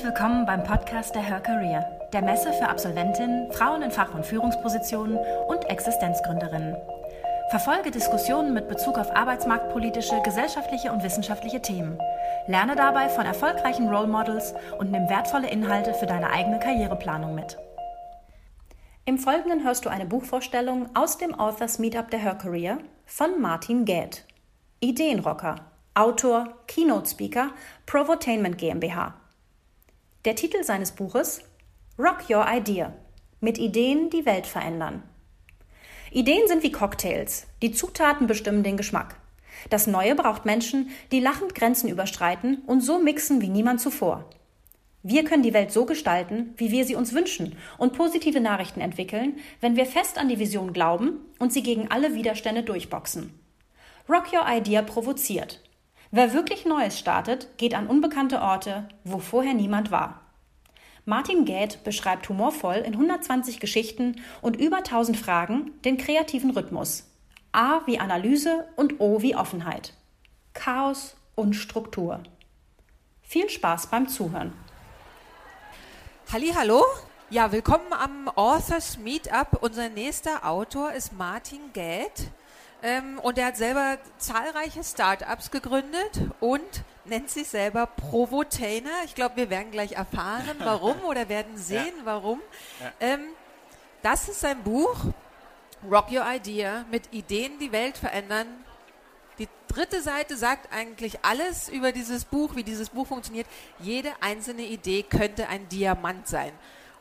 Herzlich willkommen beim Podcast der Her Career, der Messe für Absolventinnen, Frauen in Fach- und Führungspositionen und Existenzgründerinnen. Verfolge Diskussionen mit Bezug auf arbeitsmarktpolitische, gesellschaftliche und wissenschaftliche Themen. Lerne dabei von erfolgreichen Role Models und nimm wertvolle Inhalte für deine eigene Karriereplanung mit. Im Folgenden hörst du eine Buchvorstellung aus dem Authors Meetup der Her Career von Martin Gäth. Ideenrocker, Autor, Keynote Speaker, Provotainment GmbH. Der Titel seines Buches Rock Your Idea mit Ideen die Welt verändern. Ideen sind wie Cocktails. Die Zutaten bestimmen den Geschmack. Das Neue braucht Menschen, die lachend Grenzen überstreiten und so mixen wie niemand zuvor. Wir können die Welt so gestalten, wie wir sie uns wünschen und positive Nachrichten entwickeln, wenn wir fest an die Vision glauben und sie gegen alle Widerstände durchboxen. Rock Your Idea provoziert. Wer wirklich Neues startet, geht an unbekannte Orte, wo vorher niemand war. Martin Gäth beschreibt humorvoll in 120 Geschichten und über 1000 Fragen den kreativen Rhythmus. A wie Analyse und O wie Offenheit. Chaos und Struktur. Viel Spaß beim Zuhören. Hallo, ja, willkommen am Authors Meetup. Unser nächster Autor ist Martin Gäth. Ähm, und er hat selber zahlreiche Startups gegründet und nennt sich selber Provotainer. Ich glaube, wir werden gleich erfahren, warum oder werden sehen, ja. warum. Ja. Ähm, das ist sein Buch Rock Your Idea mit Ideen die Welt verändern. Die dritte Seite sagt eigentlich alles über dieses Buch, wie dieses Buch funktioniert. Jede einzelne Idee könnte ein Diamant sein.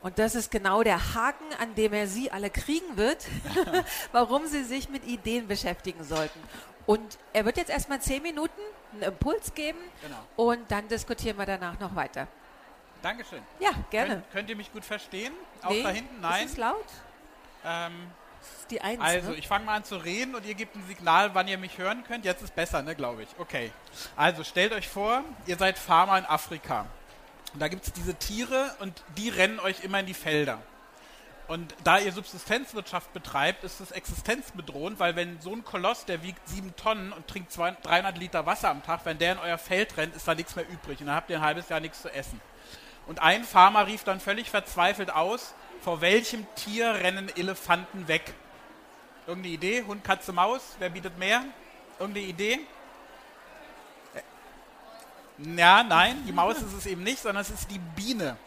Und das ist genau der Haken, an dem er Sie alle kriegen wird, warum Sie sich mit Ideen beschäftigen sollten. Und er wird jetzt erstmal zehn Minuten einen Impuls geben genau. und dann diskutieren wir danach noch weiter. Dankeschön. Ja, gerne. Könnt, könnt ihr mich gut verstehen? Auch nee, da hinten? Nein. Ist es laut? Ähm, das ist die Eins, also, ne? ich fange mal an zu reden und ihr gebt ein Signal, wann ihr mich hören könnt. Jetzt ist besser, ne, glaube ich. Okay. Also, stellt euch vor, ihr seid Farmer in Afrika. Und da gibt es diese Tiere und die rennen euch immer in die Felder. Und da ihr Subsistenzwirtschaft betreibt, ist es existenzbedrohend, weil wenn so ein Koloss, der wiegt sieben Tonnen und trinkt 200, 300 Liter Wasser am Tag, wenn der in euer Feld rennt, ist da nichts mehr übrig. Und dann habt ihr ein halbes Jahr nichts zu essen. Und ein Farmer rief dann völlig verzweifelt aus, vor welchem Tier rennen Elefanten weg? Irgendeine Idee? Hund, Katze, Maus? Wer bietet mehr? Irgendeine Idee? Ja, nein, die Maus ist es eben nicht, sondern es ist die Biene.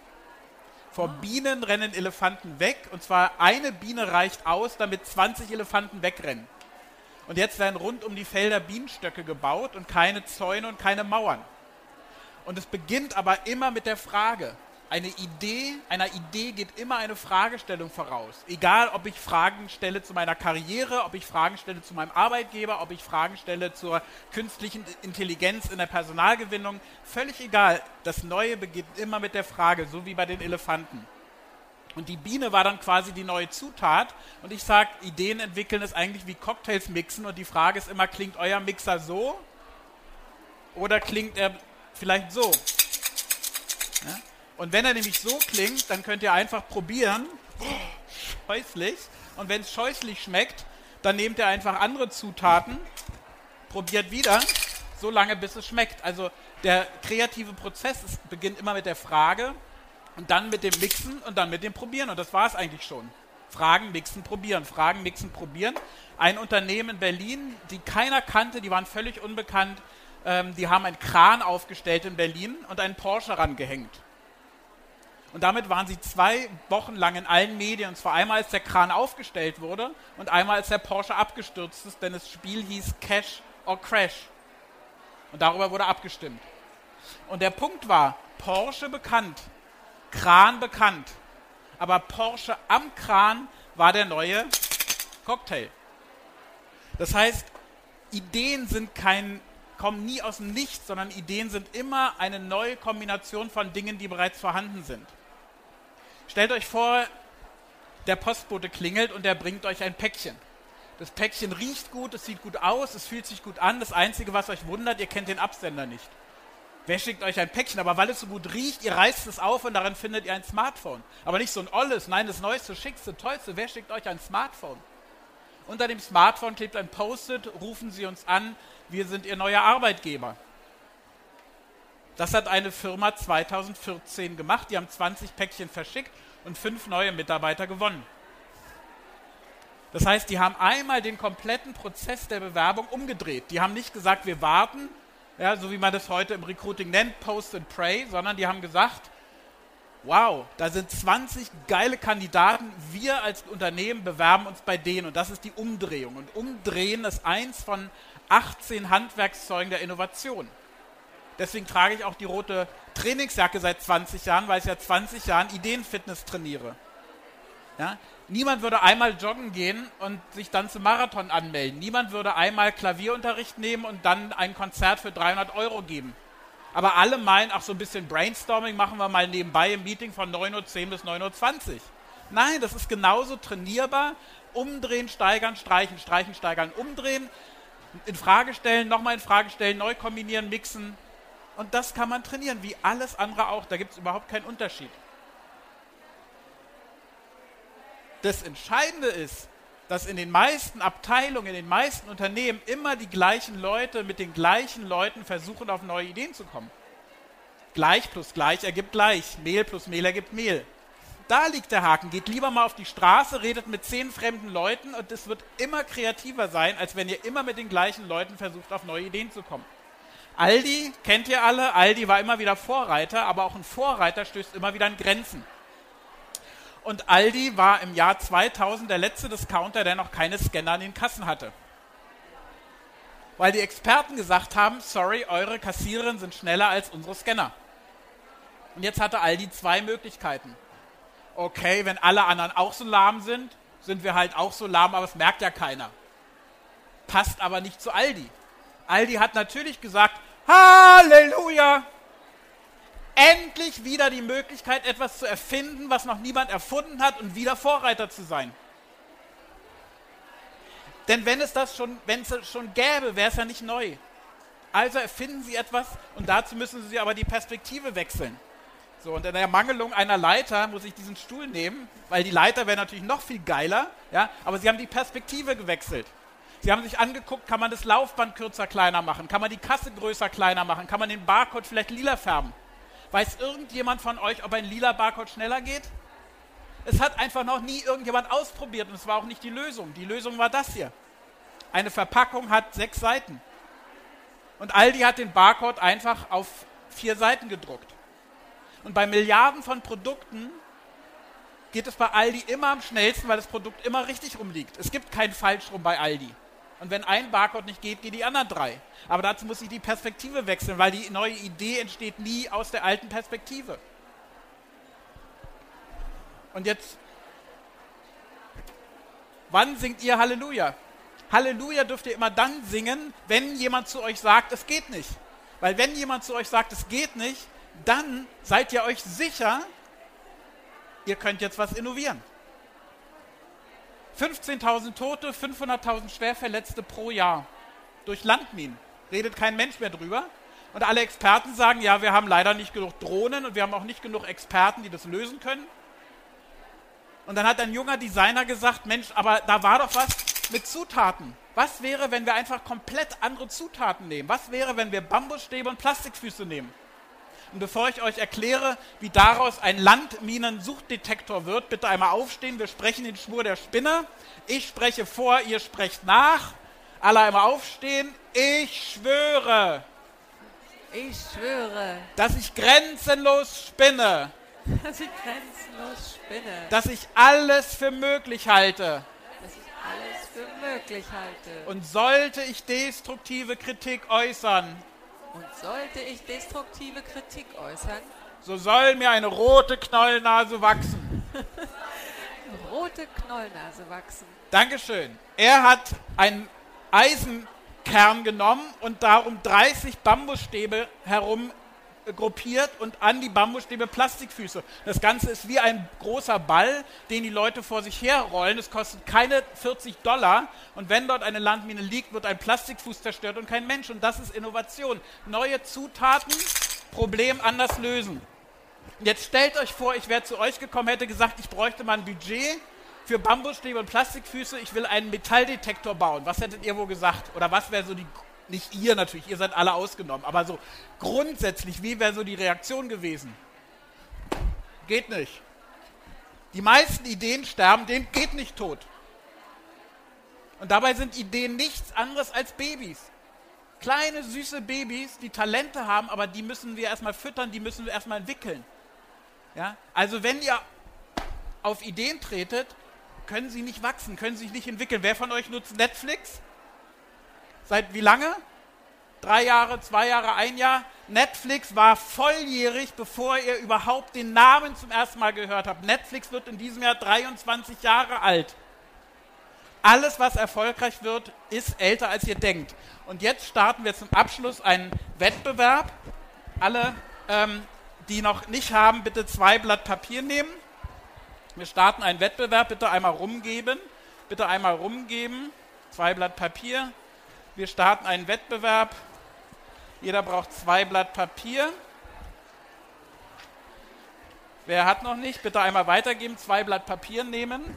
Vor Bienen rennen Elefanten weg und zwar eine Biene reicht aus, damit 20 Elefanten wegrennen. Und jetzt werden rund um die Felder Bienenstöcke gebaut und keine Zäune und keine Mauern. Und es beginnt aber immer mit der Frage, eine Idee, einer Idee geht immer eine Fragestellung voraus. Egal, ob ich Fragen stelle zu meiner Karriere, ob ich Fragen stelle zu meinem Arbeitgeber, ob ich Fragen stelle zur künstlichen Intelligenz in der Personalgewinnung, völlig egal. Das Neue beginnt immer mit der Frage, so wie bei den Elefanten. Und die Biene war dann quasi die neue Zutat. Und ich sage, Ideen entwickeln ist eigentlich wie Cocktails mixen. Und die Frage ist immer, klingt euer Mixer so? Oder klingt er vielleicht so? Ja? Und wenn er nämlich so klingt, dann könnt ihr einfach probieren. scheußlich. Und wenn es scheußlich schmeckt, dann nehmt ihr einfach andere Zutaten, probiert wieder, so lange bis es schmeckt. Also der kreative Prozess ist, beginnt immer mit der Frage und dann mit dem Mixen und dann mit dem Probieren. Und das war es eigentlich schon. Fragen, mixen, probieren. Fragen, mixen, probieren. Ein Unternehmen in Berlin, die keiner kannte, die waren völlig unbekannt. Ähm, die haben einen Kran aufgestellt in Berlin und einen Porsche rangehängt. Und damit waren sie zwei Wochen lang in allen Medien, und zwar einmal, als der Kran aufgestellt wurde und einmal, als der Porsche abgestürzt ist, denn das Spiel hieß Cash or Crash. Und darüber wurde abgestimmt. Und der Punkt war, Porsche bekannt, Kran bekannt, aber Porsche am Kran war der neue Cocktail. Das heißt, Ideen sind kein, kommen nie aus dem Nichts, sondern Ideen sind immer eine neue Kombination von Dingen, die bereits vorhanden sind. Stellt euch vor, der Postbote klingelt und der bringt euch ein Päckchen. Das Päckchen riecht gut, es sieht gut aus, es fühlt sich gut an. Das Einzige, was euch wundert, ihr kennt den Absender nicht. Wer schickt euch ein Päckchen? Aber weil es so gut riecht, ihr reißt es auf und darin findet ihr ein Smartphone. Aber nicht so ein olles, nein, das neueste, schickste, tollste. Wer schickt euch ein Smartphone? Unter dem Smartphone klebt ein Post-it, rufen Sie uns an, wir sind Ihr neuer Arbeitgeber. Das hat eine Firma 2014 gemacht. Die haben 20 Päckchen verschickt und fünf neue Mitarbeiter gewonnen. Das heißt, die haben einmal den kompletten Prozess der Bewerbung umgedreht. Die haben nicht gesagt, wir warten, ja, so wie man das heute im Recruiting nennt, Post and Pray, sondern die haben gesagt, wow, da sind 20 geile Kandidaten, wir als Unternehmen bewerben uns bei denen und das ist die Umdrehung. Und Umdrehen ist eins von 18 Handwerkszeugen der Innovation. Deswegen trage ich auch die rote Trainingsjacke seit 20 Jahren, weil ich ja 20 Jahren Ideenfitness trainiere. Ja? Niemand würde einmal joggen gehen und sich dann zum Marathon anmelden. Niemand würde einmal Klavierunterricht nehmen und dann ein Konzert für 300 Euro geben. Aber alle meinen, ach, so ein bisschen Brainstorming machen wir mal nebenbei im Meeting von 9.10 Uhr bis 9.20 Uhr. Nein, das ist genauso trainierbar. Umdrehen, steigern, streichen, streichen, steigern, umdrehen, in Frage stellen, nochmal in Frage stellen, neu kombinieren, mixen. Und das kann man trainieren, wie alles andere auch. Da gibt es überhaupt keinen Unterschied. Das Entscheidende ist, dass in den meisten Abteilungen, in den meisten Unternehmen immer die gleichen Leute mit den gleichen Leuten versuchen, auf neue Ideen zu kommen. Gleich plus gleich ergibt gleich. Mehl plus Mehl ergibt Mehl. Da liegt der Haken. Geht lieber mal auf die Straße, redet mit zehn fremden Leuten und es wird immer kreativer sein, als wenn ihr immer mit den gleichen Leuten versucht, auf neue Ideen zu kommen. Aldi kennt ihr alle. Aldi war immer wieder Vorreiter, aber auch ein Vorreiter stößt immer wieder an Grenzen. Und Aldi war im Jahr 2000 der letzte Discounter, der noch keine Scanner an den Kassen hatte. Weil die Experten gesagt haben, sorry, eure Kassiererinnen sind schneller als unsere Scanner. Und jetzt hatte Aldi zwei Möglichkeiten. Okay, wenn alle anderen auch so lahm sind, sind wir halt auch so lahm, aber es merkt ja keiner. Passt aber nicht zu Aldi. Aldi hat natürlich gesagt, Halleluja, endlich wieder die Möglichkeit, etwas zu erfinden, was noch niemand erfunden hat und wieder Vorreiter zu sein. Denn wenn es das schon, wenn es schon gäbe, wäre es ja nicht neu. Also erfinden Sie etwas und dazu müssen Sie aber die Perspektive wechseln. So, und in der Mangelung einer Leiter muss ich diesen Stuhl nehmen, weil die Leiter wäre natürlich noch viel geiler, ja, aber Sie haben die Perspektive gewechselt. Sie haben sich angeguckt, kann man das Laufband kürzer, kleiner machen, kann man die Kasse größer, kleiner machen, kann man den Barcode vielleicht lila färben. Weiß irgendjemand von euch, ob ein lila Barcode schneller geht? Es hat einfach noch nie irgendjemand ausprobiert und es war auch nicht die Lösung. Die Lösung war das hier. Eine Verpackung hat sechs Seiten. Und Aldi hat den Barcode einfach auf vier Seiten gedruckt. Und bei Milliarden von Produkten geht es bei Aldi immer am schnellsten, weil das Produkt immer richtig rumliegt. Es gibt kein Falschrum bei Aldi. Und wenn ein Barcode nicht geht, gehen die anderen drei. Aber dazu muss ich die Perspektive wechseln, weil die neue Idee entsteht nie aus der alten Perspektive. Und jetzt, wann singt ihr Halleluja? Halleluja dürft ihr immer dann singen, wenn jemand zu euch sagt, es geht nicht. Weil wenn jemand zu euch sagt, es geht nicht, dann seid ihr euch sicher, ihr könnt jetzt was innovieren. 15.000 Tote, 500.000 Schwerverletzte pro Jahr durch Landminen. Redet kein Mensch mehr drüber. Und alle Experten sagen, ja, wir haben leider nicht genug Drohnen und wir haben auch nicht genug Experten, die das lösen können. Und dann hat ein junger Designer gesagt, Mensch, aber da war doch was mit Zutaten. Was wäre, wenn wir einfach komplett andere Zutaten nehmen? Was wäre, wenn wir Bambusstäbe und Plastikfüße nehmen? Und bevor ich euch erkläre, wie daraus ein Landminensuchdetektor wird, bitte einmal aufstehen. Wir sprechen den Schwur der Spinne. Ich spreche vor, ihr sprecht nach. Alle einmal aufstehen. Ich schwöre. Ich schwöre. Dass ich grenzenlos spinne. Dass ich grenzenlos spinne. Dass ich alles für möglich halte. Dass ich alles für möglich halte. Und sollte ich destruktive Kritik äußern, und sollte ich destruktive Kritik äußern, so soll mir eine rote Knollnase wachsen. rote Knollnase wachsen. Dankeschön. Er hat einen Eisenkern genommen und darum 30 Bambusstäbe herum gruppiert und an die Bambusstäbe Plastikfüße. Das Ganze ist wie ein großer Ball, den die Leute vor sich herrollen. Es kostet keine 40 Dollar und wenn dort eine Landmine liegt, wird ein Plastikfuß zerstört und kein Mensch. Und das ist Innovation. Neue Zutaten, Problem anders lösen. Jetzt stellt euch vor, ich wäre zu euch gekommen, hätte gesagt, ich bräuchte mal ein Budget für Bambusstäbe und Plastikfüße. Ich will einen Metalldetektor bauen. Was hättet ihr wohl gesagt? Oder was wäre so die nicht ihr natürlich, ihr seid alle ausgenommen, aber so grundsätzlich, wie wäre so die Reaktion gewesen? Geht nicht. Die meisten Ideen sterben, denen geht nicht tot. Und dabei sind Ideen nichts anderes als Babys. Kleine, süße Babys, die Talente haben, aber die müssen wir erstmal füttern, die müssen wir erstmal entwickeln. Ja? Also wenn ihr auf Ideen tretet, können sie nicht wachsen, können sich nicht entwickeln. Wer von euch nutzt Netflix? Seit wie lange? Drei Jahre, zwei Jahre, ein Jahr? Netflix war volljährig, bevor ihr überhaupt den Namen zum ersten Mal gehört habt. Netflix wird in diesem Jahr 23 Jahre alt. Alles, was erfolgreich wird, ist älter, als ihr denkt. Und jetzt starten wir zum Abschluss einen Wettbewerb. Alle, ähm, die noch nicht haben, bitte zwei Blatt Papier nehmen. Wir starten einen Wettbewerb. Bitte einmal rumgeben. Bitte einmal rumgeben. Zwei Blatt Papier. Wir starten einen Wettbewerb. Jeder braucht zwei Blatt Papier. Wer hat noch nicht? Bitte einmal weitergeben. Zwei Blatt Papier nehmen.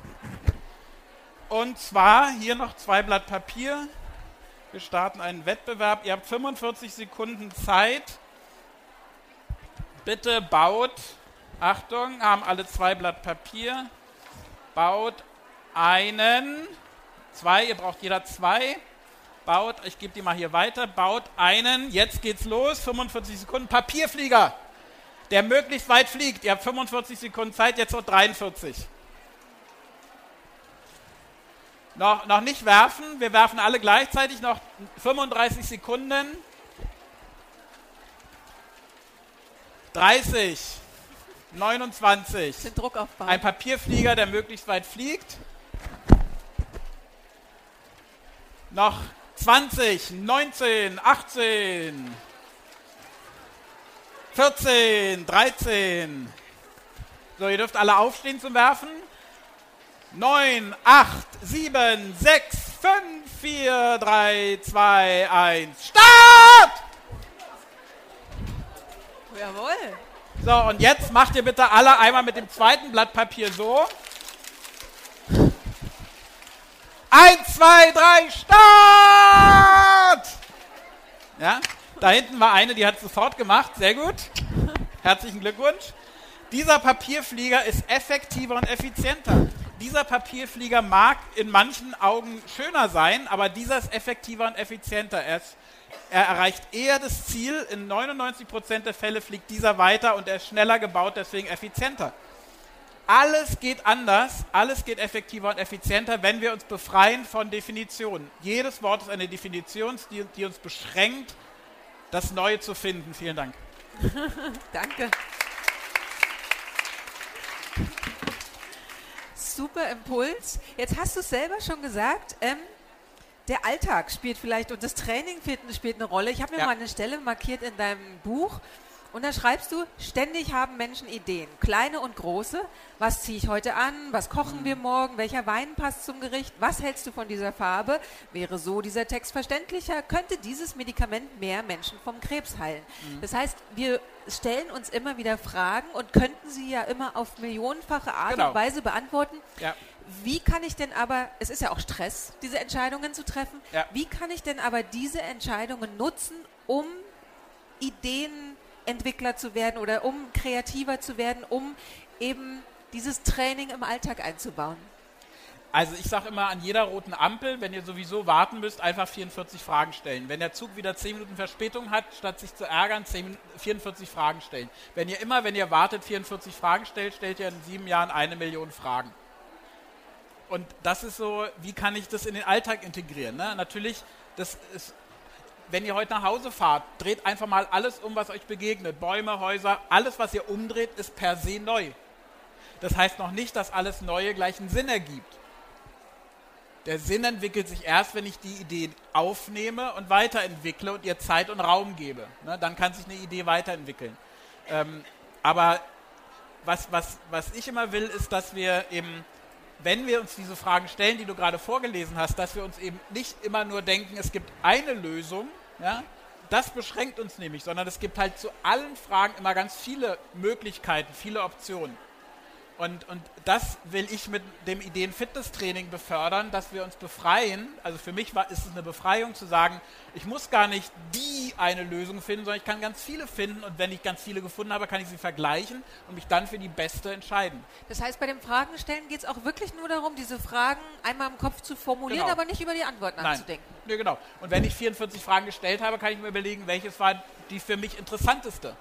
Und zwar hier noch zwei Blatt Papier. Wir starten einen Wettbewerb. Ihr habt 45 Sekunden Zeit. Bitte baut, Achtung, haben alle zwei Blatt Papier. Baut einen, zwei, ihr braucht jeder zwei. Baut, ich gebe die mal hier weiter, baut einen, jetzt geht's los, 45 Sekunden, Papierflieger, der möglichst weit fliegt. Ihr habt 45 Sekunden Zeit, jetzt noch 43. Noch, noch nicht werfen. Wir werfen alle gleichzeitig. Noch 35 Sekunden. 30. 29. Den Druck aufbauen. Ein Papierflieger, der möglichst weit fliegt. Noch 20, 19, 18, 14, 13. So, ihr dürft alle aufstehen zum Werfen. 9, 8, 7, 6, 5, 4, 3, 2, 1. Start! Jawohl. So, und jetzt macht ihr bitte alle einmal mit dem zweiten Blatt Papier so. 1, 2, 3, Start! Ja, da hinten war eine, die hat sofort gemacht. Sehr gut. Herzlichen Glückwunsch. Dieser Papierflieger ist effektiver und effizienter dieser Papierflieger mag in manchen Augen schöner sein, aber dieser ist effektiver und effizienter. Er, ist, er erreicht eher das Ziel. In 99% der Fälle fliegt dieser weiter und er ist schneller gebaut, deswegen effizienter. Alles geht anders, alles geht effektiver und effizienter, wenn wir uns befreien von Definitionen. Jedes Wort ist eine Definition, die, die uns beschränkt, das Neue zu finden. Vielen Dank. Danke. super Impuls. Jetzt hast du es selber schon gesagt, ähm, der Alltag spielt vielleicht und das Training spielt eine Rolle. Ich habe mir ja. mal eine Stelle markiert in deinem Buch und da schreibst du, ständig haben Menschen Ideen, kleine und große. Was ziehe ich heute an? Was kochen mhm. wir morgen? Welcher Wein passt zum Gericht? Was hältst du von dieser Farbe? Wäre so dieser Text verständlicher? Könnte dieses Medikament mehr Menschen vom Krebs heilen? Mhm. Das heißt, wir stellen uns immer wieder Fragen und könnten sie ja immer auf millionenfache Art genau. und Weise beantworten. Ja. Wie kann ich denn aber, es ist ja auch Stress, diese Entscheidungen zu treffen, ja. wie kann ich denn aber diese Entscheidungen nutzen, um Ideen Entwickler zu werden oder um kreativer zu werden, um eben dieses Training im Alltag einzubauen? Also ich sage immer an jeder roten Ampel, wenn ihr sowieso warten müsst, einfach 44 Fragen stellen. Wenn der Zug wieder 10 Minuten Verspätung hat, statt sich zu ärgern, 10, 44 Fragen stellen. Wenn ihr immer, wenn ihr wartet, 44 Fragen stellt, stellt ihr in sieben Jahren eine Million Fragen. Und das ist so, wie kann ich das in den Alltag integrieren? Ne? Natürlich, das ist wenn ihr heute nach Hause fahrt, dreht einfach mal alles um, was euch begegnet. Bäume, Häuser, alles, was ihr umdreht, ist per se neu. Das heißt noch nicht, dass alles Neue gleich einen Sinn ergibt. Der Sinn entwickelt sich erst, wenn ich die Idee aufnehme und weiterentwickle und ihr Zeit und Raum gebe. Ne, dann kann sich eine Idee weiterentwickeln. Ähm, aber was, was, was ich immer will, ist, dass wir eben wenn wir uns diese Fragen stellen, die du gerade vorgelesen hast, dass wir uns eben nicht immer nur denken, es gibt eine Lösung, ja, das beschränkt uns nämlich, sondern es gibt halt zu allen Fragen immer ganz viele Möglichkeiten, viele Optionen. Und, und das will ich mit dem Ideen-Fitness-Training befördern, dass wir uns befreien. Also für mich war, ist es eine Befreiung zu sagen, ich muss gar nicht die eine Lösung finden, sondern ich kann ganz viele finden und wenn ich ganz viele gefunden habe, kann ich sie vergleichen und mich dann für die beste entscheiden. Das heißt, bei dem Fragenstellen geht es auch wirklich nur darum, diese Fragen einmal im Kopf zu formulieren, genau. aber nicht über die Antwort nachzudenken. Nein. Ja, genau. Und wenn ich 44 Fragen gestellt habe, kann ich mir überlegen, welches war die für mich interessanteste.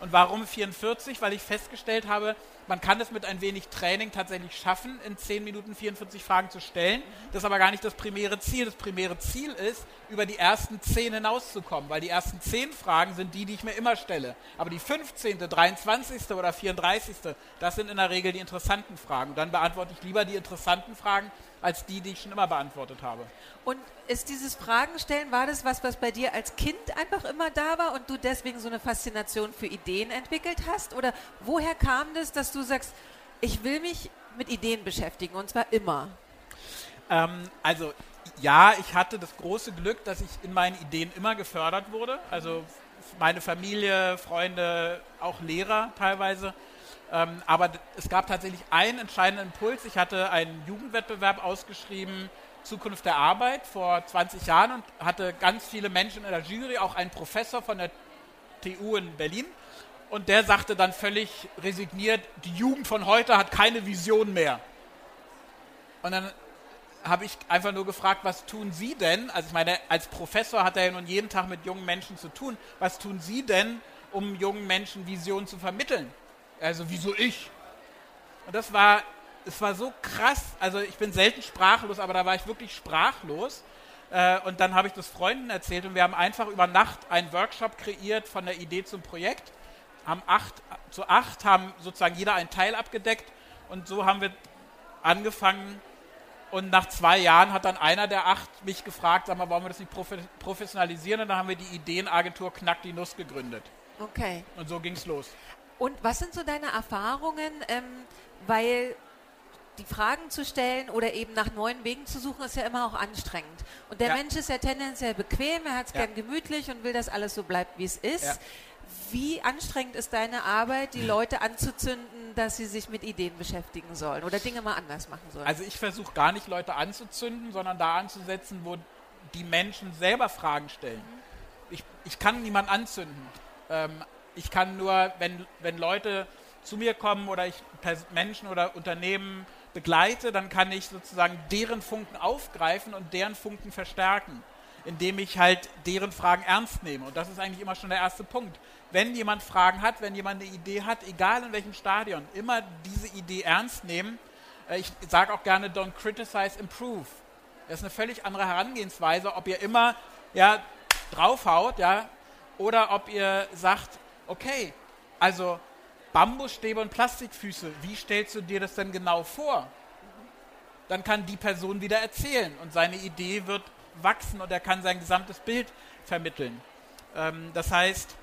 Und warum 44? Weil ich festgestellt habe, man kann es mit ein wenig Training tatsächlich schaffen, in 10 Minuten 44 Fragen zu stellen. Das ist aber gar nicht das primäre Ziel. Das primäre Ziel ist, über die ersten 10 hinauszukommen, weil die ersten 10 Fragen sind die, die ich mir immer stelle. Aber die 15., 23. oder 34., das sind in der Regel die interessanten Fragen. Und dann beantworte ich lieber die interessanten Fragen, als die, die ich schon immer beantwortet habe. Und ist dieses Fragenstellen, war das was, was bei dir als Kind einfach immer da war und du deswegen so eine Faszination für Ideen entwickelt hast? Oder woher kam das, dass du sagst, ich will mich mit Ideen beschäftigen und zwar immer? Ähm, also ja, ich hatte das große Glück, dass ich in meinen Ideen immer gefördert wurde. Also meine Familie, Freunde, auch Lehrer teilweise. Ähm, aber es gab tatsächlich einen entscheidenden Impuls. Ich hatte einen Jugendwettbewerb ausgeschrieben, Zukunft der Arbeit, vor 20 Jahren und hatte ganz viele Menschen in der Jury, auch einen Professor von der TU in Berlin. Und der sagte dann völlig resigniert, die Jugend von heute hat keine Vision mehr. Und dann habe ich einfach nur gefragt, was tun Sie denn? Also ich meine, als Professor hat er ja nun jeden Tag mit jungen Menschen zu tun. Was tun Sie denn, um jungen Menschen Visionen zu vermitteln? Also, wieso ich? Und das war, es war so krass. Also, ich bin selten sprachlos, aber da war ich wirklich sprachlos. Äh, und dann habe ich das Freunden erzählt und wir haben einfach über Nacht einen Workshop kreiert von der Idee zum Projekt. Haben acht, zu acht haben sozusagen jeder einen Teil abgedeckt und so haben wir angefangen. Und nach zwei Jahren hat dann einer der acht mich gefragt, sag mal, wollen wir das nicht professionalisieren? Und dann haben wir die Ideenagentur Knack die Nuss gegründet. Okay. Und so ging es los. Und was sind so deine Erfahrungen? Ähm, weil die Fragen zu stellen oder eben nach neuen Wegen zu suchen, ist ja immer auch anstrengend. Und der ja. Mensch ist ja tendenziell bequem, er hat es ja. gern gemütlich und will, dass alles so bleibt, wie es ist. Ja. Wie anstrengend ist deine Arbeit, die Leute anzuzünden, dass sie sich mit Ideen beschäftigen sollen oder Dinge mal anders machen sollen? Also ich versuche gar nicht Leute anzuzünden, sondern da anzusetzen, wo die Menschen selber Fragen stellen. Mhm. Ich, ich kann niemanden anzünden. Ähm, ich kann nur, wenn, wenn Leute zu mir kommen oder ich Menschen oder Unternehmen begleite, dann kann ich sozusagen deren Funken aufgreifen und deren Funken verstärken, indem ich halt deren Fragen ernst nehme. Und das ist eigentlich immer schon der erste Punkt. Wenn jemand Fragen hat, wenn jemand eine Idee hat, egal in welchem Stadion, immer diese Idee ernst nehmen. Äh, ich sage auch gerne, don't criticize, improve. Das ist eine völlig andere Herangehensweise, ob ihr immer ja, draufhaut, ja, oder ob ihr sagt, okay, also Bambusstäbe und Plastikfüße, wie stellst du dir das denn genau vor? Dann kann die Person wieder erzählen und seine Idee wird wachsen und er kann sein gesamtes Bild vermitteln. Ähm, das heißt,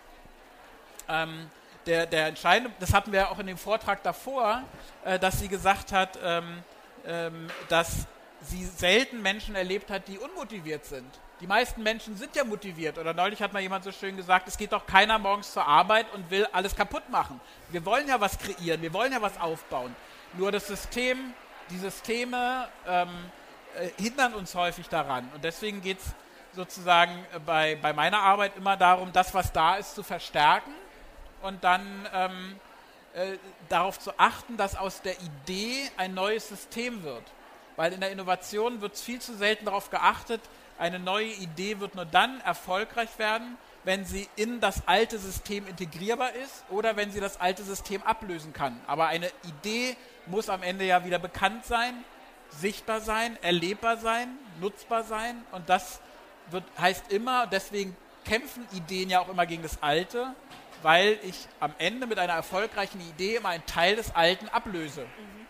ähm, der, der entscheidende, das hatten wir auch in dem Vortrag davor, äh, dass sie gesagt hat, ähm, ähm dass sie selten Menschen erlebt hat, die unmotiviert sind. Die meisten Menschen sind ja motiviert. Oder neulich hat mal jemand so schön gesagt, es geht doch keiner morgens zur Arbeit und will alles kaputt machen. Wir wollen ja was kreieren, wir wollen ja was aufbauen. Nur das System, die Systeme ähm, äh, hindern uns häufig daran. Und deswegen geht es sozusagen bei, bei meiner Arbeit immer darum, das, was da ist, zu verstärken und dann ähm, äh, darauf zu achten, dass aus der Idee ein neues System wird. Weil in der Innovation wird viel zu selten darauf geachtet, eine neue Idee wird nur dann erfolgreich werden, wenn sie in das alte System integrierbar ist oder wenn sie das alte System ablösen kann. Aber eine Idee muss am Ende ja wieder bekannt sein, sichtbar sein, erlebbar sein, nutzbar sein. Und das wird, heißt immer, deswegen kämpfen Ideen ja auch immer gegen das Alte, weil ich am Ende mit einer erfolgreichen Idee immer einen Teil des Alten ablöse. Mhm.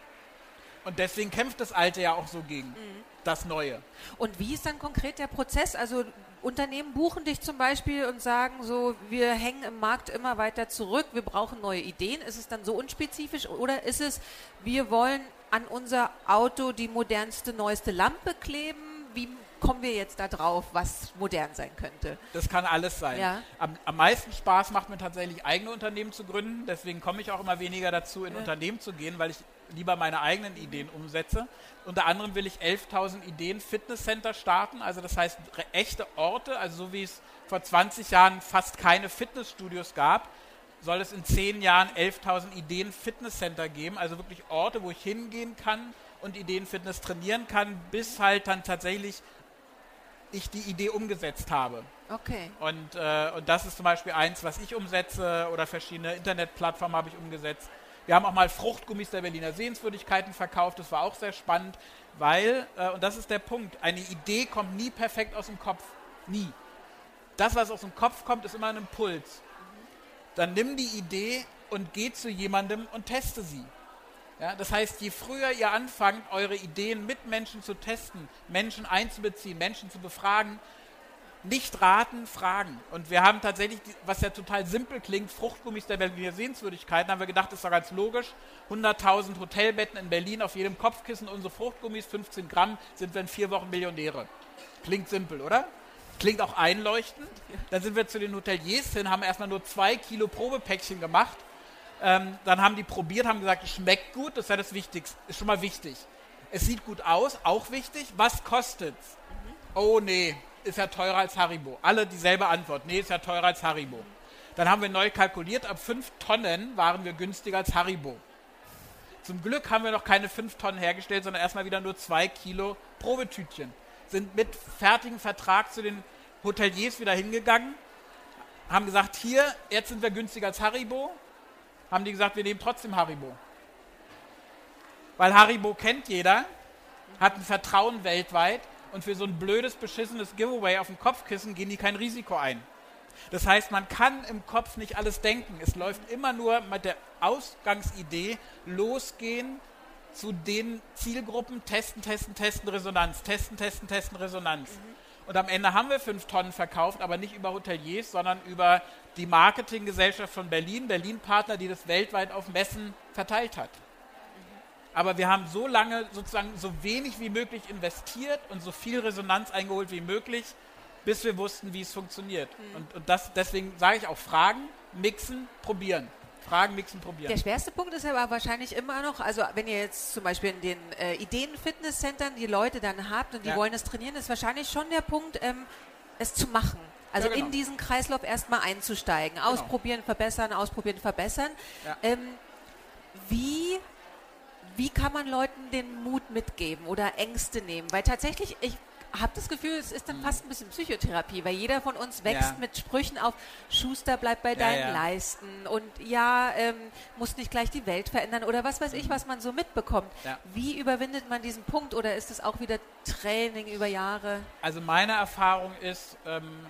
Und deswegen kämpft das Alte ja auch so gegen. Mhm das Neue. Und wie ist dann konkret der Prozess? Also Unternehmen buchen dich zum Beispiel und sagen so, wir hängen im Markt immer weiter zurück, wir brauchen neue Ideen. Ist es dann so unspezifisch oder ist es, wir wollen an unser Auto die modernste, neueste Lampe kleben? Wie kommen wir jetzt da drauf, was modern sein könnte? Das kann alles sein. Ja. Am, am, meisten Spaß macht mir tatsächlich eigene Unternehmen zu gründen. Deswegen komme ich auch immer weniger dazu, in ja. Unternehmen zu gehen, weil ich lieber meine eigenen Ideen umsetze. Unter anderem will ich 11.000 Ideen Fitnesscenter starten, also das heißt echte Orte, also so wie es vor 20 Jahren fast keine Fitnessstudios gab, soll es in 10 Jahren 11.000 Ideen Fitnesscenter geben, also wirklich Orte, wo ich hingehen kann und Ideenfitness trainieren kann, bis halt dann tatsächlich ich die Idee umgesetzt habe. Okay. Und, äh, und das ist zum Beispiel eins, was ich umsetze oder verschiedene Internetplattformen habe ich umgesetzt. Wir haben auch mal Fruchtgummis der Berliner Sehenswürdigkeiten verkauft, das war auch sehr spannend, weil, äh, und das ist der Punkt, eine Idee kommt nie perfekt aus dem Kopf. Nie. Das, was aus dem Kopf kommt, ist immer ein Impuls. Dann nimm die Idee und geh zu jemandem und teste sie. Ja, das heißt, je früher ihr anfangt, eure Ideen mit Menschen zu testen, Menschen einzubeziehen, Menschen zu befragen, nicht raten, fragen. Und wir haben tatsächlich, was ja total simpel klingt, Fruchtgummis der Berliner Sehenswürdigkeiten, haben wir gedacht, das ist doch ganz logisch. 100.000 Hotelbetten in Berlin, auf jedem Kopfkissen unsere Fruchtgummis, 15 Gramm, sind wir in vier Wochen Millionäre. Klingt simpel, oder? Klingt auch einleuchtend. Dann sind wir zu den Hoteliers hin, haben erstmal nur zwei Kilo Probepäckchen gemacht. Ähm, dann haben die probiert, haben gesagt, es schmeckt gut, das ist ja das Wichtigste, ist schon mal wichtig. Es sieht gut aus, auch wichtig. Was kostet's? Mhm. Oh nee, ist ja teurer als Haribo. Alle dieselbe Antwort. Nee, ist ja teurer als Haribo. Dann haben wir neu kalkuliert, ab 5 Tonnen waren wir günstiger als Haribo. Zum Glück haben wir noch keine 5 Tonnen hergestellt, sondern erstmal wieder nur 2 Kilo Probetütchen. Sind mit fertigem Vertrag zu den Hoteliers wieder hingegangen, haben gesagt, hier, jetzt sind wir günstiger als Haribo. Haben die gesagt, wir nehmen trotzdem Haribo. Weil Haribo kennt jeder, hat ein Vertrauen weltweit und für so ein blödes, beschissenes Giveaway auf dem Kopfkissen gehen die kein Risiko ein. Das heißt, man kann im Kopf nicht alles denken. Es läuft immer nur mit der Ausgangsidee losgehen zu den Zielgruppen, testen, testen, testen, Resonanz, testen, testen, testen, Resonanz. Mhm. Und am Ende haben wir fünf Tonnen verkauft, aber nicht über Hoteliers, sondern über die Marketinggesellschaft von Berlin, Berlin-Partner, die das weltweit auf Messen verteilt hat. Aber wir haben so lange sozusagen so wenig wie möglich investiert und so viel Resonanz eingeholt wie möglich, bis wir wussten, wie es funktioniert. Mhm. Und, und das, deswegen sage ich auch Fragen, mixen, probieren. Fragen, mixen, probieren. Der schwerste Punkt ist aber wahrscheinlich immer noch, also wenn ihr jetzt zum Beispiel in den äh, Ideen-Fitnesscentern die Leute dann habt und die ja. wollen es trainieren, ist wahrscheinlich schon der Punkt, ähm, es zu machen. Also ja, genau. in diesen Kreislauf erstmal einzusteigen. Genau. Ausprobieren, verbessern, ausprobieren, verbessern. Ja. Ähm, wie wie kann man Leuten den Mut mitgeben oder Ängste nehmen? Weil tatsächlich, ich habe das Gefühl, es ist dann fast ein bisschen Psychotherapie, weil jeder von uns wächst ja. mit Sprüchen auf, Schuster bleibt bei deinen ja. Leisten und ja, ähm, muss nicht gleich die Welt verändern oder was weiß ich, mhm. was man so mitbekommt. Ja. Wie überwindet man diesen Punkt oder ist es auch wieder Training über Jahre? Also meine Erfahrung ist, ähm,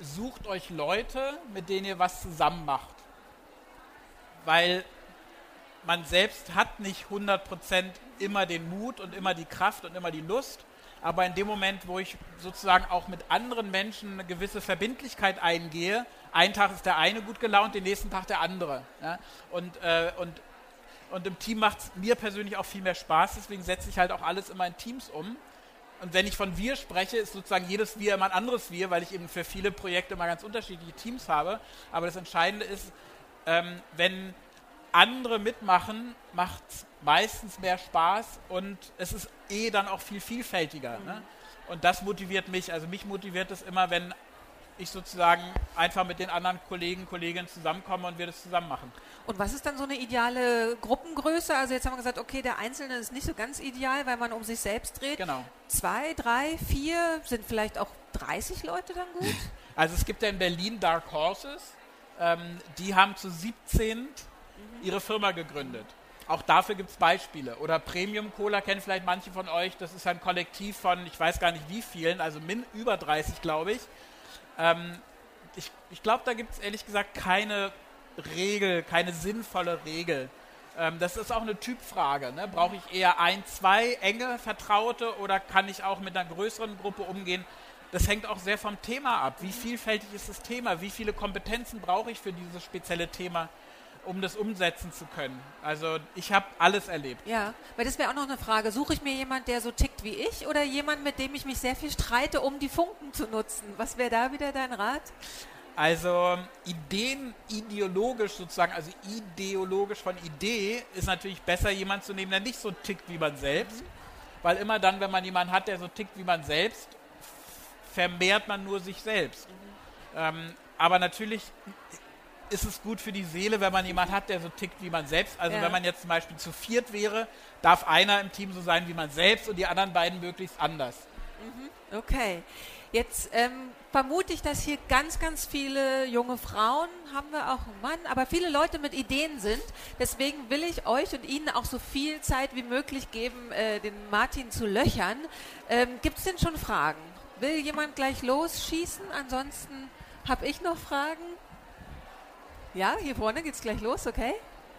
sucht euch Leute, mit denen ihr was zusammen macht. Weil man selbst hat nicht 100% immer den Mut und immer die Kraft und immer die Lust, aber in dem Moment, wo ich sozusagen auch mit anderen Menschen eine gewisse Verbindlichkeit eingehe, einen Tag ist der eine gut gelaunt, den nächsten Tag der andere. Ja? Und, äh, und, und im Team macht es mir persönlich auch viel mehr Spaß, deswegen setze ich halt auch alles immer in Teams um. Und wenn ich von wir spreche, ist sozusagen jedes Wir immer ein anderes Wir, weil ich eben für viele Projekte immer ganz unterschiedliche Teams habe. Aber das Entscheidende ist, ähm, wenn andere mitmachen, macht meistens mehr Spaß und es ist eh dann auch viel vielfältiger. Mhm. Ne? Und das motiviert mich. Also mich motiviert es immer, wenn ich sozusagen einfach mit den anderen Kollegen, Kolleginnen zusammenkomme und wir das zusammen machen. Und was ist dann so eine ideale Gruppengröße? Also jetzt haben wir gesagt, okay, der Einzelne ist nicht so ganz ideal, weil man um sich selbst dreht. Genau. Zwei, drei, vier, sind vielleicht auch 30 Leute dann gut? Also es gibt ja in Berlin Dark Horses. Ähm, die haben zu 17 ihre Firma gegründet. Auch dafür gibt es Beispiele. Oder Premium Cola kennen vielleicht manche von euch. Das ist ein Kollektiv von, ich weiß gar nicht wie vielen, also min über 30, glaube ich. Ähm, ich. Ich glaube, da gibt es ehrlich gesagt keine Regel, keine sinnvolle Regel. Ähm, das ist auch eine Typfrage. Ne? Brauche ich eher ein, zwei enge Vertraute oder kann ich auch mit einer größeren Gruppe umgehen? Das hängt auch sehr vom Thema ab. Wie vielfältig ist das Thema? Wie viele Kompetenzen brauche ich für dieses spezielle Thema? Um das umsetzen zu können. Also ich habe alles erlebt. Ja, weil das wäre auch noch eine Frage. Suche ich mir jemand, der so tickt wie ich oder jemand, mit dem ich mich sehr viel streite, um die Funken zu nutzen? Was wäre da wieder dein Rat? Also Ideen ideologisch sozusagen, also ideologisch von Idee ist natürlich besser, jemand zu nehmen, der nicht so tickt wie man selbst. Mhm. Weil immer dann, wenn man jemanden hat, der so tickt wie man selbst, vermehrt man nur sich selbst. Mhm. Ähm, aber natürlich ist es gut für die Seele, wenn man jemanden hat, der so tickt wie man selbst. Also ja. wenn man jetzt zum Beispiel zu viert wäre, darf einer im Team so sein wie man selbst und die anderen beiden möglichst anders. Mhm. Okay. Jetzt ähm, vermute ich, dass hier ganz, ganz viele junge Frauen, haben wir auch einen Mann, aber viele Leute mit Ideen sind. Deswegen will ich euch und Ihnen auch so viel Zeit wie möglich geben, äh, den Martin zu löchern. Ähm, Gibt es denn schon Fragen? Will jemand gleich losschießen? Ansonsten habe ich noch Fragen. Ja, hier vorne geht es gleich los, okay?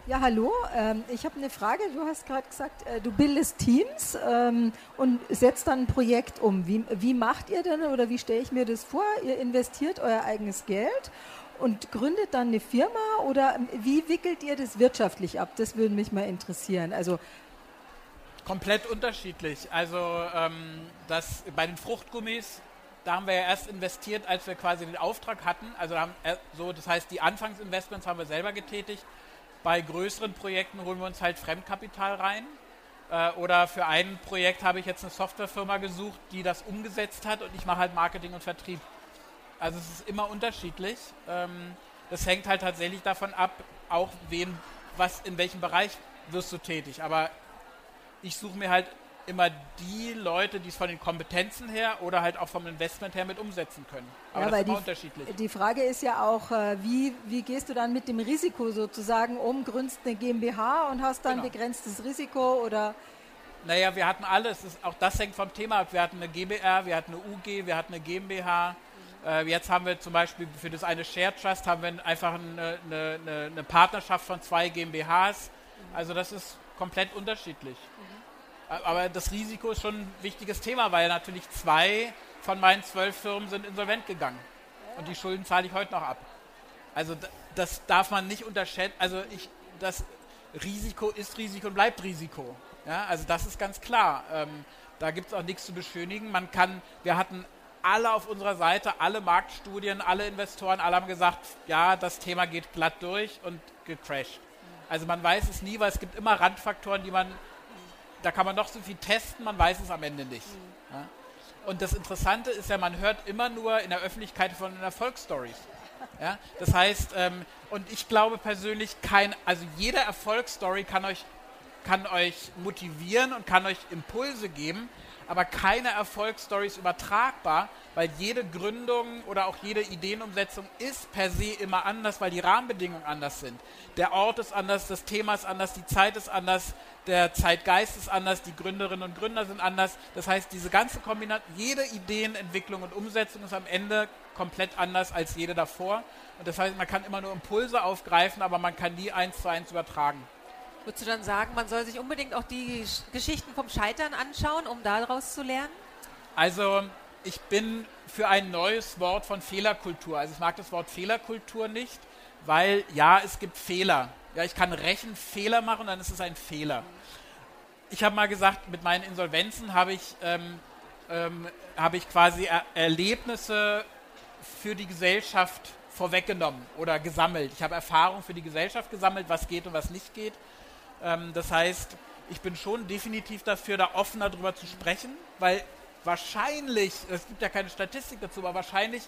Ja, hallo. Ähm, ich habe eine Frage. Du hast gerade gesagt, äh, du bildest Teams ähm, und setzt dann ein Projekt um. Wie, wie macht ihr denn oder wie stelle ich mir das vor? Ihr investiert euer eigenes Geld und gründet dann eine Firma oder ähm, wie wickelt ihr das wirtschaftlich ab? Das würde mich mal interessieren. Also komplett unterschiedlich. Also ähm, das bei den Fruchtgummis da haben wir ja erst investiert, als wir quasi den Auftrag hatten. Also haben, äh, so, das heißt, die Anfangsinvestments haben wir selber getätigt. Bei größeren Projekten holen wir uns halt Fremdkapital rein. Äh, oder für ein Projekt habe ich jetzt eine Softwarefirma gesucht, die das umgesetzt hat und ich mache halt Marketing und Vertrieb. Also es ist immer unterschiedlich. Ähm, das hängt halt tatsächlich davon ab, auch wen, was, in welchem Bereich wirst du tätig. Aber ich suche mir halt immer die Leute, die es von den Kompetenzen her oder halt auch vom Investment her mit umsetzen können. Aber ja, das ist die, unterschiedlich. Die Frage ist ja auch, äh, wie, wie gehst du dann mit dem Risiko sozusagen um? Gründest eine GmbH und hast dann genau. begrenztes Risiko oder? Naja, wir hatten alles. auch das hängt vom Thema ab. Wir hatten eine GBR, wir hatten eine UG, wir hatten eine GmbH. Mhm. jetzt haben wir zum Beispiel für das eine Share Trust haben wir einfach eine, eine, eine Partnerschaft von zwei GmbHs. Mhm. Also das ist komplett unterschiedlich. Aber das Risiko ist schon ein wichtiges Thema, weil natürlich zwei von meinen zwölf Firmen sind insolvent gegangen. Und die Schulden zahle ich heute noch ab. Also das darf man nicht unterschätzen. Also ich, das Risiko ist Risiko und bleibt Risiko. Ja, also das ist ganz klar. Ähm, da gibt es auch nichts zu beschönigen. Man kann, wir hatten alle auf unserer Seite, alle Marktstudien, alle Investoren, alle haben gesagt, ja, das Thema geht glatt durch und gecrashed. Also man weiß es nie, weil es gibt immer Randfaktoren, die man da kann man noch so viel testen, man weiß es am Ende nicht. Mhm. Ja? Und das Interessante ist ja, man hört immer nur in der Öffentlichkeit von den Erfolgsstories. Ja? Das heißt, ähm, und ich glaube persönlich, kein, also jede Erfolgsstory kann euch, kann euch motivieren und kann euch Impulse geben, aber keine Erfolgsstory ist übertragbar, weil jede Gründung oder auch jede Ideenumsetzung ist per se immer anders, weil die Rahmenbedingungen anders sind. Der Ort ist anders, das Thema ist anders, die Zeit ist anders, der Zeitgeist ist anders, die Gründerinnen und Gründer sind anders. Das heißt, diese ganze Kombination, jede Ideenentwicklung und Umsetzung ist am Ende komplett anders als jede davor. Und das heißt, man kann immer nur Impulse aufgreifen, aber man kann nie eins zu eins übertragen. Würdest du dann sagen, man soll sich unbedingt auch die Geschichten vom Scheitern anschauen, um daraus zu lernen? Also ich bin für ein neues Wort von Fehlerkultur. Also ich mag das Wort Fehlerkultur nicht, weil ja, es gibt Fehler. Ja, ich kann Rechenfehler machen, dann ist es ein Fehler. Ich habe mal gesagt, mit meinen Insolvenzen habe ich, ähm, ähm, hab ich quasi er Erlebnisse für die Gesellschaft vorweggenommen oder gesammelt. Ich habe Erfahrung für die Gesellschaft gesammelt, was geht und was nicht geht. Ähm, das heißt, ich bin schon definitiv dafür, da offener drüber zu sprechen, weil wahrscheinlich, es gibt ja keine Statistik dazu, aber wahrscheinlich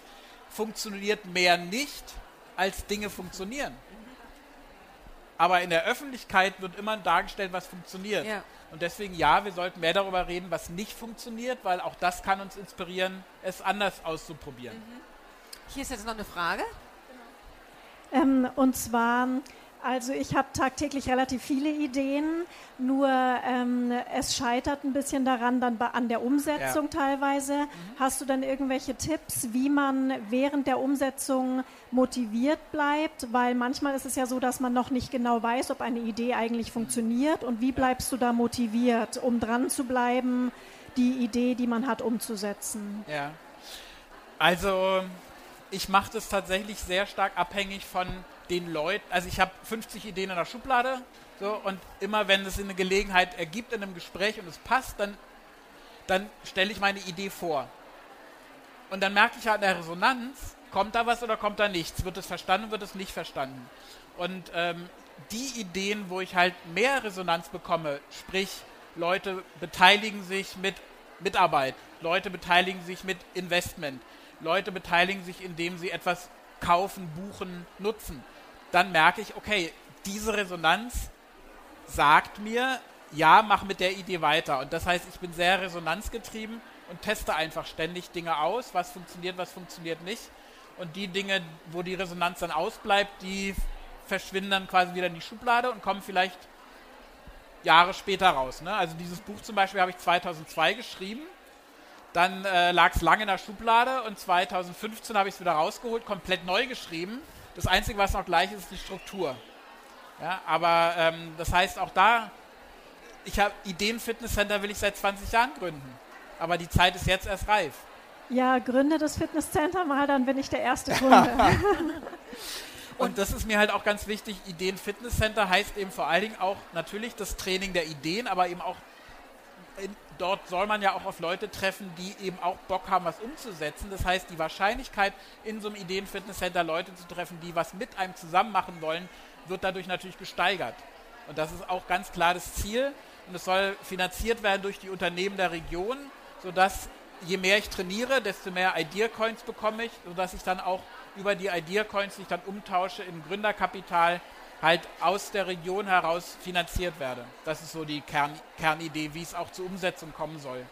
funktioniert mehr nicht, als Dinge funktionieren. Aber in der Öffentlichkeit wird immer dargestellt, was funktioniert. Ja. Und deswegen ja, wir sollten mehr darüber reden, was nicht funktioniert, weil auch das kann uns inspirieren, es anders auszuprobieren. Mhm. Hier ist jetzt noch eine Frage. Ähm, und zwar also ich habe tagtäglich relativ viele Ideen, nur ähm, es scheitert ein bisschen daran, dann an der Umsetzung ja. teilweise. Mhm. Hast du dann irgendwelche Tipps, wie man während der Umsetzung motiviert bleibt? Weil manchmal ist es ja so, dass man noch nicht genau weiß, ob eine Idee eigentlich funktioniert. Und wie bleibst du da motiviert, um dran zu bleiben, die Idee, die man hat, umzusetzen? Ja. Also ich mache das tatsächlich sehr stark abhängig von den Leuten, also ich habe 50 Ideen in der Schublade, so, und immer wenn es eine Gelegenheit ergibt in einem Gespräch und es passt, dann, dann stelle ich meine Idee vor. Und dann merke ich halt in der Resonanz, kommt da was oder kommt da nichts? Wird es verstanden, wird es nicht verstanden? Und ähm, die Ideen, wo ich halt mehr Resonanz bekomme, sprich Leute beteiligen sich mit Mitarbeit, Leute beteiligen sich mit Investment, Leute beteiligen sich, indem sie etwas kaufen, buchen, nutzen, dann merke ich, okay, diese Resonanz sagt mir, ja, mach mit der Idee weiter. Und das heißt, ich bin sehr resonanzgetrieben und teste einfach ständig Dinge aus, was funktioniert, was funktioniert nicht. Und die Dinge, wo die Resonanz dann ausbleibt, die verschwinden dann quasi wieder in die Schublade und kommen vielleicht Jahre später raus. Ne? Also dieses Buch zum Beispiel habe ich 2002 geschrieben. Dann äh, lag es lange in der Schublade und 2015 habe ich es wieder rausgeholt, komplett neu geschrieben. Das Einzige, was noch gleich ist, ist die Struktur. Ja, aber ähm, das heißt auch da, ich habe Ideen-Fitnesscenter will ich seit 20 Jahren gründen. Aber die Zeit ist jetzt erst reif. Ja, gründe das Fitnesscenter mal, dann bin ich der erste Kunde. Und das ist mir halt auch ganz wichtig. Ideen Fitnesscenter heißt eben vor allen Dingen auch natürlich das Training der Ideen, aber eben auch dort soll man ja auch auf Leute treffen, die eben auch Bock haben, was umzusetzen. Das heißt, die Wahrscheinlichkeit, in so einem Ideen Fitnesscenter Leute zu treffen, die was mit einem zusammen machen wollen, wird dadurch natürlich gesteigert. Und das ist auch ganz klar das Ziel. Und es soll finanziert werden durch die Unternehmen der Region, sodass je mehr ich trainiere, desto mehr Idea Coins bekomme ich, sodass ich dann auch über die Idea Coins, die ich dann umtausche in Gründerkapital, halt aus der Region heraus finanziert werde. Das ist so die Kern, Kernidee, wie es auch zur Umsetzung kommen soll.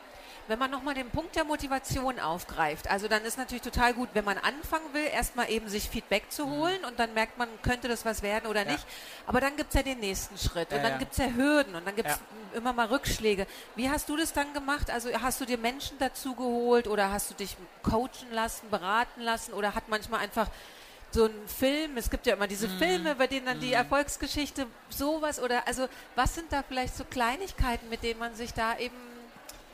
Wenn man nochmal den Punkt der Motivation aufgreift, also dann ist natürlich total gut, wenn man anfangen will, erstmal eben sich Feedback zu mhm. holen mhm. und dann merkt man, könnte das was werden oder ja. nicht. Aber dann gibt es ja den nächsten Schritt und ja, dann ja. gibt es ja Hürden und dann gibt es ja. immer mal Rückschläge. Wie hast du das dann gemacht? Also hast du dir Menschen dazu geholt oder hast du dich coachen lassen, beraten lassen oder hat manchmal einfach so ein Film, es gibt ja immer diese mhm. Filme, bei denen dann die mhm. Erfolgsgeschichte sowas oder also was sind da vielleicht so Kleinigkeiten, mit denen man sich da eben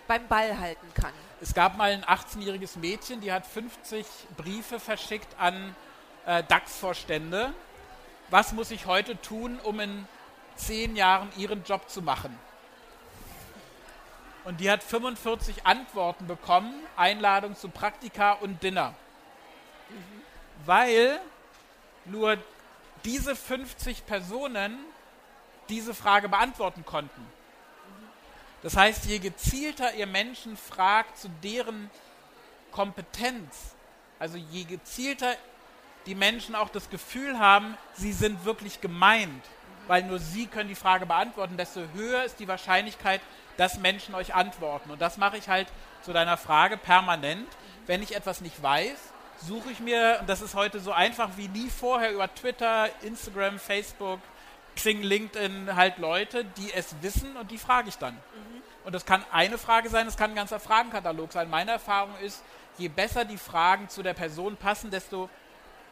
beim Ball halten kann. Es gab mal ein 18-jähriges Mädchen, die hat 50 Briefe verschickt an äh, DAX-Vorstände. Was muss ich heute tun, um in zehn Jahren ihren Job zu machen? Und die hat 45 Antworten bekommen, Einladung zu Praktika und Dinner. Mhm. Weil nur diese 50 Personen diese Frage beantworten konnten. Das heißt, je gezielter ihr Menschen fragt zu deren Kompetenz, also je gezielter die Menschen auch das Gefühl haben, sie sind wirklich gemeint, weil nur sie können die Frage beantworten, desto höher ist die Wahrscheinlichkeit, dass Menschen euch antworten. Und das mache ich halt zu deiner Frage permanent. Wenn ich etwas nicht weiß, suche ich mir, und das ist heute so einfach wie nie vorher über Twitter, Instagram, Facebook, Xing, LinkedIn halt Leute, die es wissen und die frage ich dann. Mhm. Und das kann eine Frage sein, das kann ein ganzer Fragenkatalog sein. Meine Erfahrung ist, je besser die Fragen zu der Person passen, desto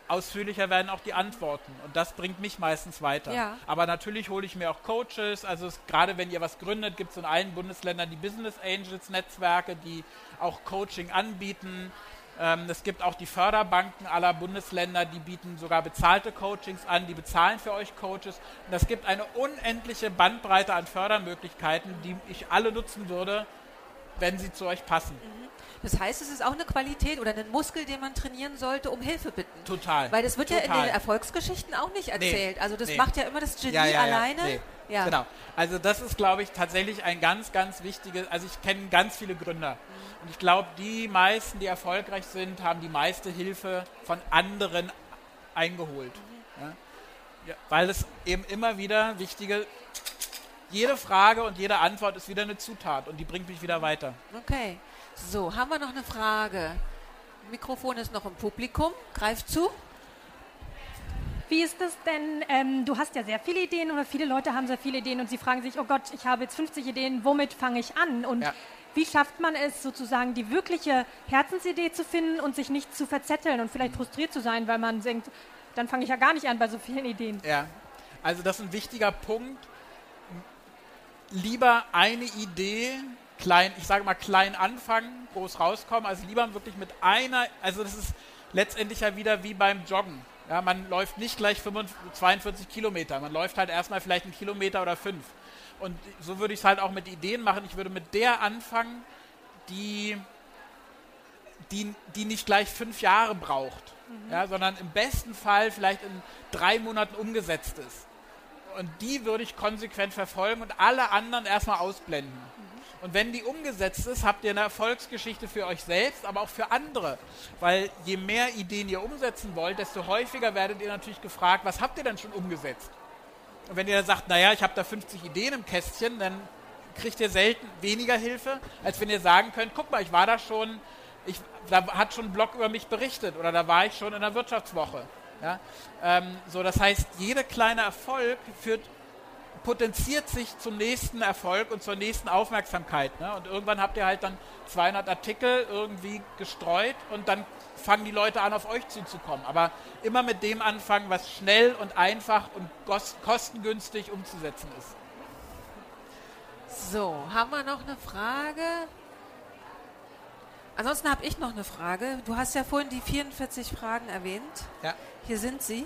ausführlicher werden auch die Antworten. Und das bringt mich meistens weiter. Ja. Aber natürlich hole ich mir auch Coaches. Also gerade wenn ihr was gründet, gibt es in allen Bundesländern die Business Angels Netzwerke, die auch Coaching anbieten. Ähm, es gibt auch die Förderbanken aller Bundesländer, die bieten sogar bezahlte Coachings an, die bezahlen für euch Coaches. Und es gibt eine unendliche Bandbreite an Fördermöglichkeiten, die ich alle nutzen würde, wenn sie zu euch passen. Mhm. Das heißt, es ist auch eine Qualität oder ein Muskel, den man trainieren sollte, um Hilfe bitten. Total. Weil das wird Total. ja in den Erfolgsgeschichten auch nicht erzählt. Nee. Also das nee. macht ja immer das Genie ja, ja, ja. alleine. Nee. Ja. Genau. Also das ist, glaube ich, tatsächlich ein ganz, ganz wichtiges, also ich kenne ganz viele Gründer. Mhm. Und ich glaube, die meisten, die erfolgreich sind, haben die meiste Hilfe von anderen eingeholt. Ja? Ja, weil es eben immer wieder wichtige, jede Frage und jede Antwort ist wieder eine Zutat und die bringt mich wieder weiter. Okay. So, haben wir noch eine Frage? Mikrofon ist noch im Publikum. Greift zu. Wie ist das denn? Ähm, du hast ja sehr viele Ideen oder viele Leute haben sehr viele Ideen und sie fragen sich, oh Gott, ich habe jetzt 50 Ideen, womit fange ich an? Und ja. Wie schafft man es sozusagen, die wirkliche Herzensidee zu finden und sich nicht zu verzetteln und vielleicht frustriert zu sein, weil man denkt, dann fange ich ja gar nicht an bei so vielen Ideen. Ja, also das ist ein wichtiger Punkt. Lieber eine Idee klein, ich sage mal klein anfangen, groß rauskommen, also lieber wirklich mit einer, also das ist letztendlich ja wieder wie beim Joggen. Ja, man läuft nicht gleich 45, 42 Kilometer, man läuft halt erstmal vielleicht einen Kilometer oder fünf. Und so würde ich es halt auch mit Ideen machen. Ich würde mit der anfangen, die, die, die nicht gleich fünf Jahre braucht. mhm. ja, sondern im besten Fall vielleicht in drei Monaten umgesetzt ist. Und die würde ich konsequent verfolgen und alle anderen erstmal ausblenden. Mhm. Und wenn die umgesetzt ist, habt ihr eine Erfolgsgeschichte für euch selbst, aber auch für andere. Weil je mehr Ideen ihr umsetzen wollt, desto häufiger werdet ihr natürlich gefragt, was habt ihr denn schon umgesetzt? Und wenn ihr dann sagt, naja, ich habe da 50 Ideen im Kästchen, dann kriegt ihr selten weniger Hilfe, als wenn ihr sagen könnt, guck mal, ich war da schon, ich, da hat schon ein Blog über mich berichtet oder da war ich schon in der Wirtschaftswoche. Ja? Ähm, so, das heißt, jeder kleine Erfolg führt potenziert sich zum nächsten Erfolg und zur nächsten Aufmerksamkeit. Ne? Und irgendwann habt ihr halt dann 200 Artikel irgendwie gestreut und dann fangen die Leute an, auf euch zuzukommen. Aber immer mit dem anfangen, was schnell und einfach und kostengünstig umzusetzen ist. So, haben wir noch eine Frage? Ansonsten habe ich noch eine Frage. Du hast ja vorhin die 44 Fragen erwähnt. Ja. Hier sind sie.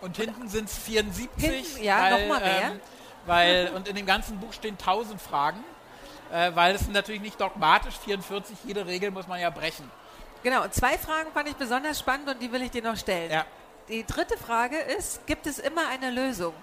Und hinten sind es 74. Hinten, ja, nochmal mehr. Ähm, weil, und in dem ganzen Buch stehen 1000 Fragen, äh, weil es natürlich nicht dogmatisch 44, jede Regel muss man ja brechen. Genau, zwei Fragen fand ich besonders spannend und die will ich dir noch stellen. Ja. Die dritte Frage ist, gibt es immer eine Lösung?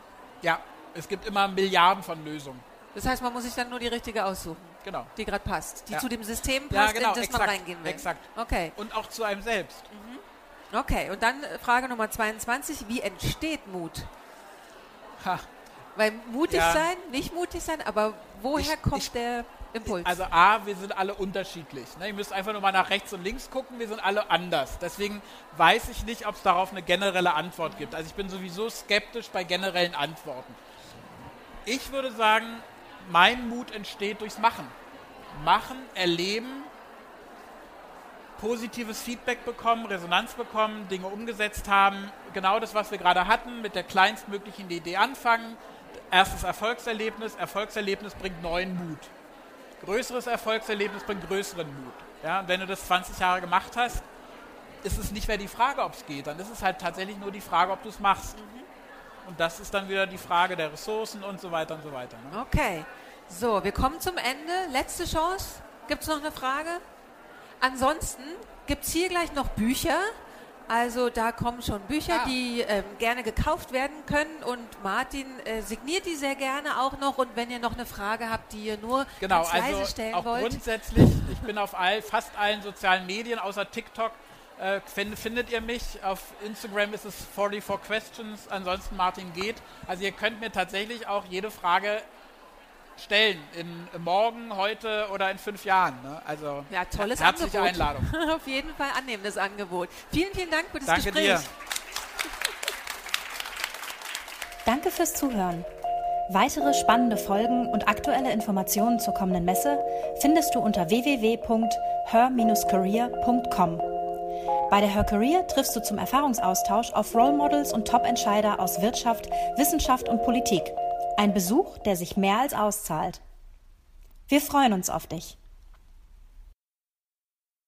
Ja, es gibt immer Milliarden von Lösungen. Das heißt, man muss sich dann nur die richtige aussuchen. Genau. Die gerade passt. Die ja. zu dem System passt, ja, genau, in das exakt, man reingehen will. Exakt. Okay. Und auch zu einem selbst. Mhm. Okay, und dann äh, Frage Nummer 22. Wie entsteht Mut? Ha. Weil mutig ja. sein, nicht mutig sein, aber woher ich, kommt ich, der Impuls? Also A, wir sind alle unterschiedlich. Ne? Ihr müsst einfach nur mal nach rechts und links gucken, wir sind alle anders. Deswegen weiß ich nicht, ob es darauf eine generelle Antwort gibt. Also ich bin sowieso skeptisch bei generellen Antworten. Ich würde sagen, mein Mut entsteht durchs Machen. Machen, erleben, positives Feedback bekommen, Resonanz bekommen, Dinge umgesetzt haben. Genau das, was wir gerade hatten, mit der kleinstmöglichen Idee anfangen. Erstes Erfolgserlebnis. Erfolgserlebnis bringt neuen Mut. Größeres Erfolgserlebnis bringt größeren Mut. Ja, wenn du das 20 Jahre gemacht hast, ist es nicht mehr die Frage, ob es geht. Dann ist es halt tatsächlich nur die Frage, ob du es machst. Und das ist dann wieder die Frage der Ressourcen und so weiter und so weiter. Ne? Okay. So, wir kommen zum Ende. Letzte Chance. Gibt es noch eine Frage? Ansonsten gibt es hier gleich noch Bücher. Also da kommen schon Bücher, ah. die ähm, gerne gekauft werden können und Martin äh, signiert die sehr gerne auch noch und wenn ihr noch eine Frage habt, die ihr nur genau, ganz leise also stellen auch wollt. grundsätzlich, ich bin auf all, fast allen sozialen Medien außer TikTok äh, find, findet ihr mich. Auf Instagram ist es 44 Questions, ansonsten Martin geht. Also ihr könnt mir tatsächlich auch jede Frage stellen, in morgen, heute oder in fünf Jahren. Ne? Also ja, tolles herzliche Angebot. Einladung. Auf jeden Fall annehmen das Angebot. Vielen, vielen Dank für das Danke Gespräch. Dir. Danke fürs Zuhören. Weitere spannende Folgen und aktuelle Informationen zur kommenden Messe findest du unter www.her-career.com. Bei der Her Career triffst du zum Erfahrungsaustausch auf Role Models und Top-Entscheider aus Wirtschaft, Wissenschaft und Politik. Ein Besuch, der sich mehr als auszahlt. Wir freuen uns auf dich.